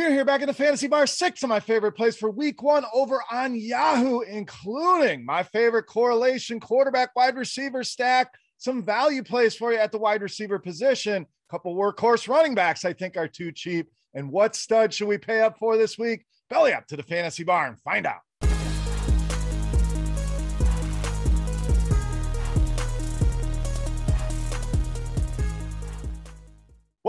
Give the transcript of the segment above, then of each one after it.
We're here back in the fantasy bar. Six of my favorite plays for week one over on Yahoo, including my favorite correlation quarterback wide receiver stack. Some value plays for you at the wide receiver position. A couple workhorse running backs I think are too cheap. And what stud should we pay up for this week? Belly up to the fantasy barn. Find out.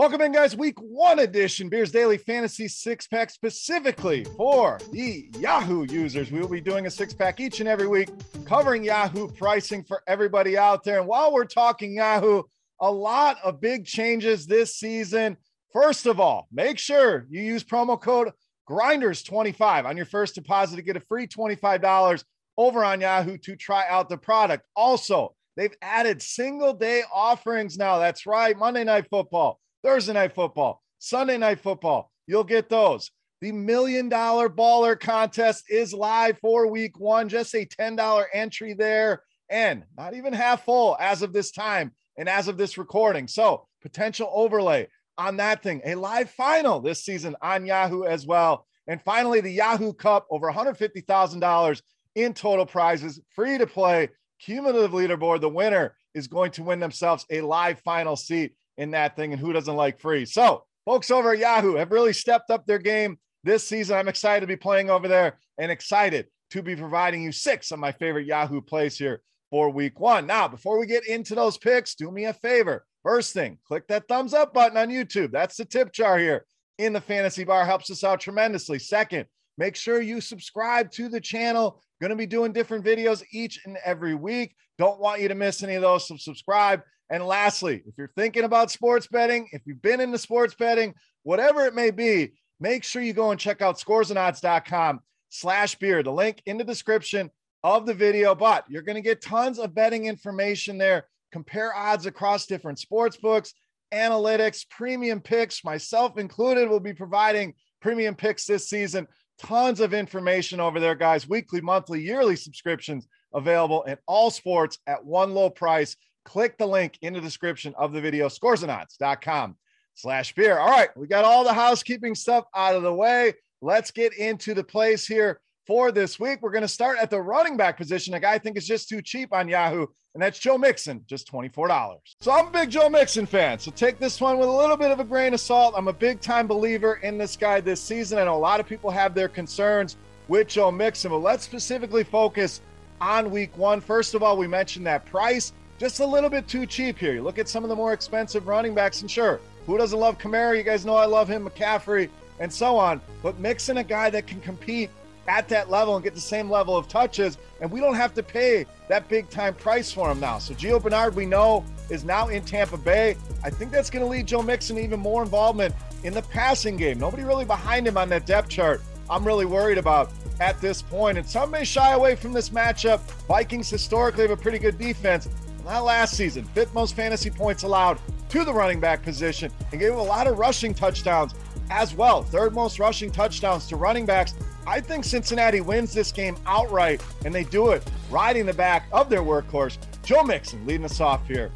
Welcome in, guys. Week one edition Beers Daily Fantasy Six Pack specifically for the Yahoo users. We will be doing a six pack each and every week, covering Yahoo pricing for everybody out there. And while we're talking Yahoo, a lot of big changes this season. First of all, make sure you use promo code Grinders25 on your first deposit to get a free $25 over on Yahoo to try out the product. Also, they've added single day offerings now. That's right, Monday Night Football. Thursday night football, Sunday night football. You'll get those. The million dollar baller contest is live for week one. Just a $10 entry there and not even half full as of this time and as of this recording. So, potential overlay on that thing. A live final this season on Yahoo as well. And finally, the Yahoo Cup, over $150,000 in total prizes, free to play, cumulative leaderboard. The winner is going to win themselves a live final seat in that thing. And who doesn't like free? So, folks over at Yahoo have really stepped up their game this season. I'm excited to be playing over there and excited to be providing you six of my favorite Yahoo plays here for week one. Now, before we get into those picks, do me a favor. First thing, click that thumbs up button on YouTube. That's the tip jar here in the fantasy bar, helps us out tremendously. Second, make sure you subscribe to the channel. Going to be doing different videos each and every week. Don't want you to miss any of those. So subscribe. And lastly, if you're thinking about sports betting, if you've been into sports betting, whatever it may be, make sure you go and check out scoresandodds.com slash beer. The link in the description of the video, but you're going to get tons of betting information there. Compare odds across different sports books, analytics, premium picks, myself included, will be providing premium picks this season. Tons of information over there, guys. Weekly, monthly, yearly subscriptions available in all sports at one low price click the link in the description of the video, scoresandodds.com slash beer. All right, we got all the housekeeping stuff out of the way. Let's get into the plays here for this week. We're going to start at the running back position. A guy I think is just too cheap on Yahoo, and that's Joe Mixon, just $24. So I'm a big Joe Mixon fan. So take this one with a little bit of a grain of salt. I'm a big time believer in this guy this season. I know a lot of people have their concerns with Joe Mixon, but let's specifically focus on week one. First of all, we mentioned that price just a little bit too cheap here. You look at some of the more expensive running backs, and sure, who doesn't love Kamara? You guys know I love him, McCaffrey, and so on. But Mixon a guy that can compete at that level and get the same level of touches, and we don't have to pay that big time price for him now. So Gio Bernard, we know, is now in Tampa Bay. I think that's going to lead Joe Mixon even more involvement in the passing game. Nobody really behind him on that depth chart. I'm really worried about at this point. And some may shy away from this matchup. Vikings historically have a pretty good defense. Not last season, fifth most fantasy points allowed to the running back position and gave a lot of rushing touchdowns as well. Third most rushing touchdowns to running backs. I think Cincinnati wins this game outright, and they do it riding the back of their workhorse. Joe Mixon leading us off here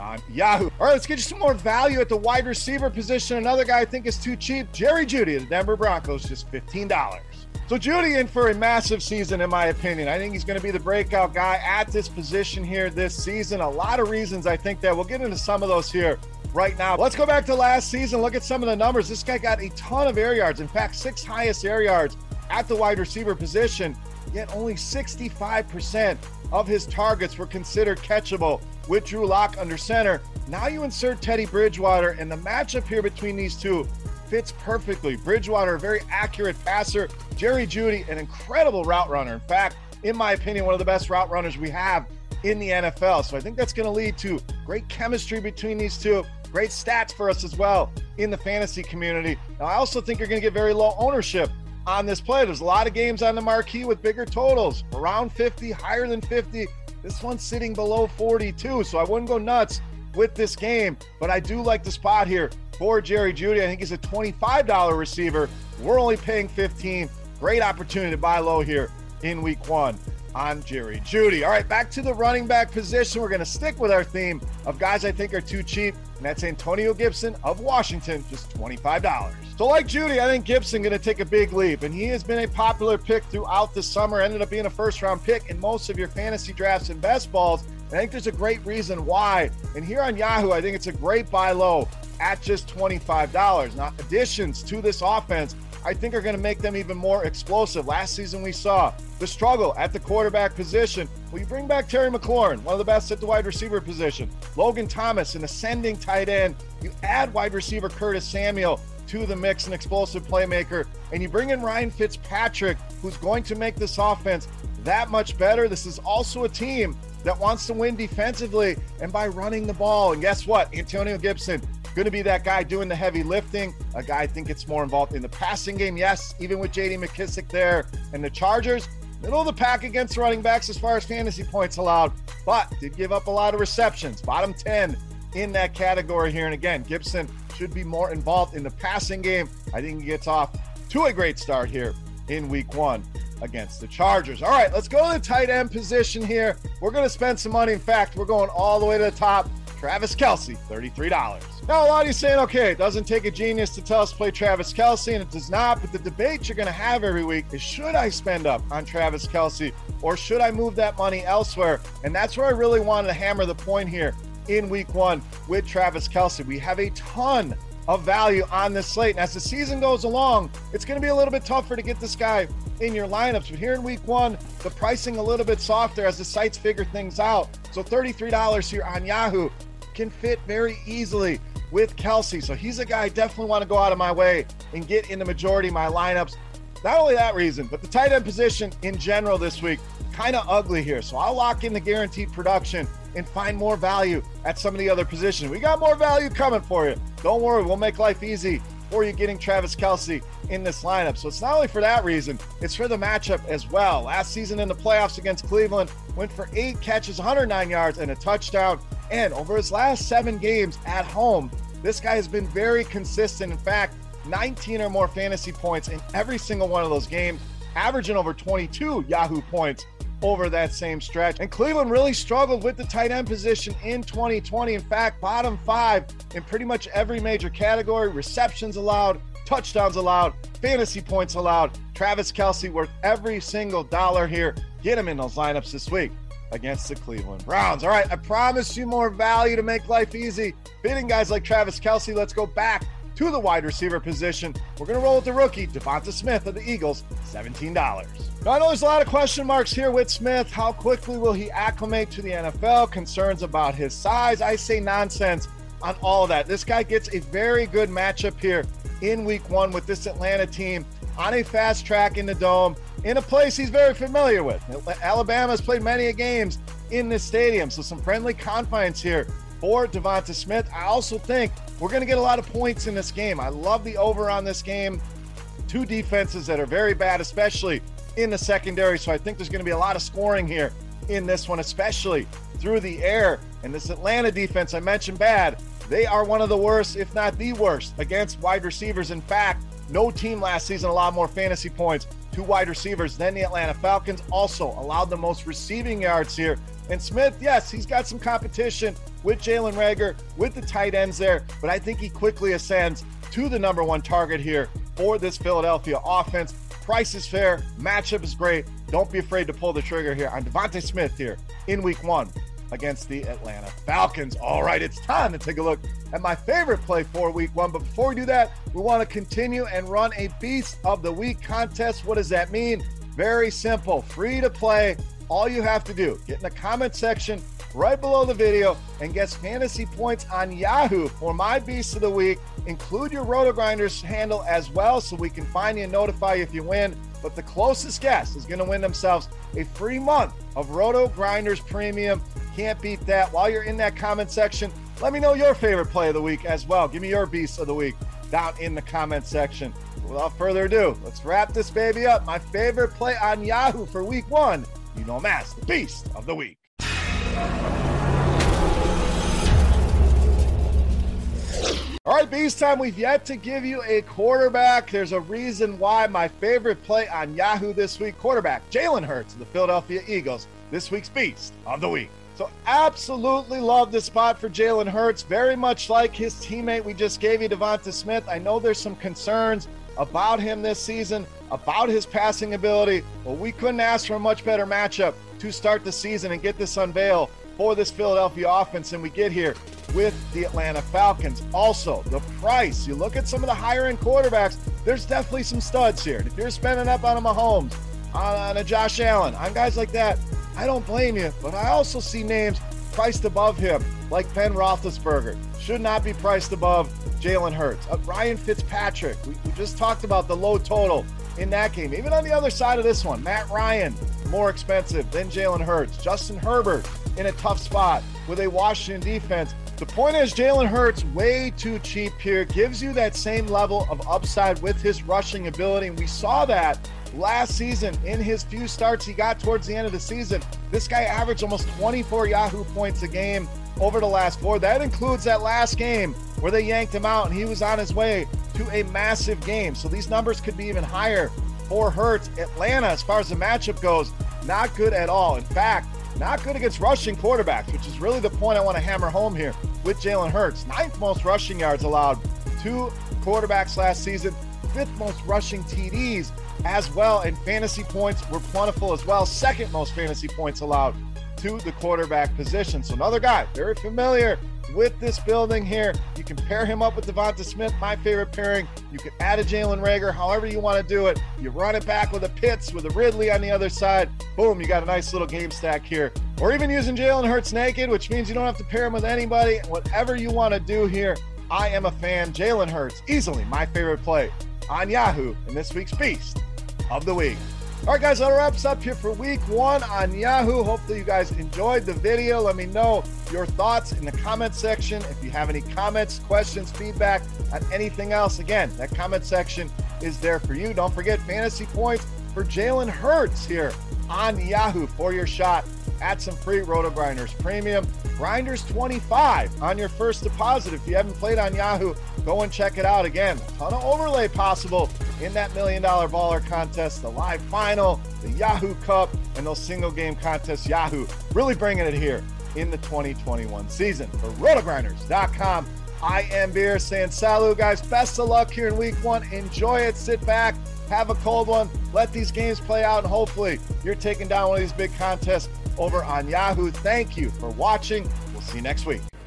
on Yahoo. All right, let's get you some more value at the wide receiver position. Another guy I think is too cheap, Jerry Jeudy of the Denver Broncos, just $15. So Jeudy in for a massive season, in my opinion. I think he's going to be the breakout guy at this position here this season. A lot of reasons I think that. We'll get into some of those here right now. Let's go back to last season. Look at some of the numbers. This guy got a ton of air yards. In fact, six highest air yards at the wide receiver position. Yet only 65% of his targets were considered catchable with Drew Lock under center. Now you insert Teddy Bridgewater, and the matchup here between these two fits perfectly. Bridgewater, a very accurate passer. Jerry Jeudy, an incredible route runner. In fact, in my opinion, one of the best route runners we have in the NFL. So I think that's going to lead to great chemistry between these two. Great stats for us as well in the fantasy community. Now, I also think you're going to get very low ownership on this play. There's a lot of games on the marquee with bigger totals, around 50, higher than 50. This one's sitting below 42, so I wouldn't go nuts with this game, but I do like the spot here for Jerry Jeudy. I think he's a $25 receiver. We're only paying 15. Great opportunity to buy low here in week one on Jerry Jeudy. All right, back to the running back position. We're going to stick with our theme of guys I think are too cheap, and that's Antonio Gibson of Washington, just $25. So, like Jeudy, I think Gibson going to take a big leap, and he has been a popular pick throughout the summer. Ended up being a first round pick in most of your fantasy drafts and best balls. I think there's a great reason why. And here on Yahoo, I think it's a great buy low at just $25. Now, additions to this offense, I think are going to make them even more explosive. Last season, we saw the struggle at the quarterback position. Well, you bring back Terry McLaurin, one of the best at the wide receiver position. Logan Thomas, an ascending tight end. You add wide receiver Curtis Samuel to the mix, an explosive playmaker, and you bring in Ryan Fitzpatrick, who's going to make this offense that much better. This is also a team that wants to win defensively and by running the ball. And guess what? Antonio Gibson going to be that guy doing the heavy lifting. A guy I think it's more involved in the passing game. Yes, even with JD McKissic there and the Chargers, middle of the pack against running backs as far as fantasy points allowed, but did give up a lot of receptions. Bottom 10 in that category here. And again, Gibson should be more involved in the passing game. I think he gets off to a great start here in week one against the Chargers. All right, let's go to the tight end position here. We're going to spend some money. In fact, we're going all the way to the top. Travis Kelce, $33. Now, a lot of you saying, okay, it doesn't take a genius to tell us to play Travis Kelce, and it does not. But the debate you're going to have every week is should I spend up on Travis Kelce or should I move that money elsewhere? And that's where I really wanted to hammer the point here in week one with Travis Kelce. We have a ton of value on this slate. And as the season goes along, it's going to be a little bit tougher to get this guy in your lineups. But here in week one, the pricing a little bit softer as the sites figure things out. So $33 here on Yahoo can fit very easily with Kelce. So he's a guy I definitely want to go out of my way and get in the majority of my lineups. Not only that reason, but the tight end position in general this week, kind of ugly here. So I'll lock in the guaranteed production and find more value at some of the other positions. We got more value coming for you. Don't worry, we'll make life easy for you getting Travis Kelce in this lineup. So it's not only for that reason, it's for the matchup as well. Last season in the playoffs against Cleveland, went for eight catches, 109 yards, and a touchdown. And over his last seven games at home, this guy has been very consistent. In fact, 19 or more fantasy points in every single one of those games, averaging over 22 Yahoo points over that same stretch. And Cleveland really struggled with the tight end position in 2020. In fact, bottom five in pretty much every major category receptions allowed, touchdowns allowed, fantasy points allowed. Travis Kelce worth every single dollar here. Get him in those lineups this week against the Cleveland Browns. All right, I promise you more value to make life easy. Fitting guys like Travis Kelce, let's go back to the wide receiver position. We're going to roll with the rookie, Devonta Smith of the Eagles, $17. Now, I know there's a lot of question marks here with Smith. How quickly will he acclimate to the NFL? Concerns about his size. I say nonsense on all of that. This guy gets a very good matchup here in week one with this Atlanta team on a fast track in the dome in a place he's very familiar with. Alabama's played many games in this stadium, so some friendly confines here for Devonta Smith. I also think we're going to get a lot of points in this game. I love the over on this game. Two defenses that are very bad, especially in the secondary. So I think there's going to be a lot of scoring here in this one, especially through the air. And this Atlanta defense I mentioned bad, they are one of the worst, if not the worst, against wide receivers. In fact, no team last season allowed more fantasy points to wide receivers than the Atlanta Falcons. Also allowed the most receiving yards here. And Smith, yes, he's got some competition with Jalen Reagor, with the tight ends there, but I think he quickly ascends to the number one target here for this Philadelphia offense. Price is fair, matchup is great. Don't be afraid to pull the trigger here on DeVonta Smith here in week one against the Atlanta Falcons. All right, it's time to take a look at my favorite play for week one. But before we do that, we want to continue and run a Beast of the Week contest. What does that mean? Very simple, free to play. All you have to do, get in the comment section right below the video and guess fantasy points on Yahoo for my Beast of the Week. Include your Roto Grinders handle as well so we can find you and notify you if you win. But the closest guess is going to win themselves a free month of Roto Grinders Premium. Can't beat that. While you're in that comment section, let me know your favorite play of the week as well. Give me your Beast of the Week down in the comment section. Without further ado, let's wrap this baby up. My favorite play on Yahoo for week one. You know, Mass, the Beast of the Week. All right, Beast time. We've yet to give you a quarterback. There's a reason why my favorite play on Yahoo this week quarterback, Jalen Hurts of the Philadelphia Eagles, this week's Beast of the Week. So, absolutely love the spot for Jalen Hurts. Very much like his teammate we just gave you, DeVonta Smith. I know there's some concerns about him this season, about his passing ability. but we couldn't ask for a much better matchup to start the season and get this unveil for this Philadelphia offense. And we get here with the Atlanta Falcons. Also, the price. You look at some of the higher end quarterbacks, there's definitely some studs here. If you're spending up on a Mahomes, on a Josh Allen, on guys like that, I don't blame you. But I also see names priced above him, like Ben Roethlisberger. Should not be priced above Jalen Hurts. Uh, Ryan Fitzpatrick, we, we just talked about the low total in that game. Even on the other side of this one, Matt Ryan, more expensive than Jalen Hurts. Justin Herbert in a tough spot with a Washington defense. The point is, Jalen Hurts way too cheap here. Gives you that same level of upside with his rushing ability. And we saw that last season in his few starts he got towards the end of the season. This guy averaged almost 24 Yahoo points a game over the last four. That includes that last game where they yanked him out and he was on his way to a massive game. So these numbers could be even higher for Hurts. Atlanta, as far as the matchup goes, not good at all. In fact, not good against rushing quarterbacks, which is really the point I want to hammer home here with Jalen Hurts. Ninth most rushing yards allowed to quarterbacks last season, fifth most rushing TDs as well, and fantasy points were plentiful as well. Second most fantasy points allowed to the quarterback position. So another guy very familiar with this building here. You can pair him up with DeVonta Smith, my favorite pairing. You can add a Jalen Reagor, however you want to do it. You run it back with a Pitts, with a Ridley on the other side. Boom, you got a nice little game stack here. Or even using Jalen Hurts naked, which means you don't have to pair him with anybody. Whatever you want to do here, I am a fan. Jalen Hurts, easily my favorite play on Yahoo in this week's Beast of the Week. All right, guys, that wraps up here for week one on Yahoo. Hopefully, you guys enjoyed the video. Let me know your thoughts in the comment section. If you have any comments, questions, feedback on anything else, again, that comment section is there for you. Don't forget fantasy points for Jalen Hurts here on Yahoo for your shot at some free Roto Grinders Premium. Grinders 25 on your first deposit. If you haven't played on Yahoo, go and check it out again. Ton of overlay possible in that million dollar baller contest, the live final, the Yahoo Cup, and those single game contests. Yahoo really bringing it here in the 2021 season. For rotogrinders.com, I am Beer saying salut, guys. Best of luck here in week one. Enjoy it. Sit back, have a cold one, let these games play out, and hopefully you're taking down one of these big contests over on Yahoo. Thank you for watching. We'll see you next week.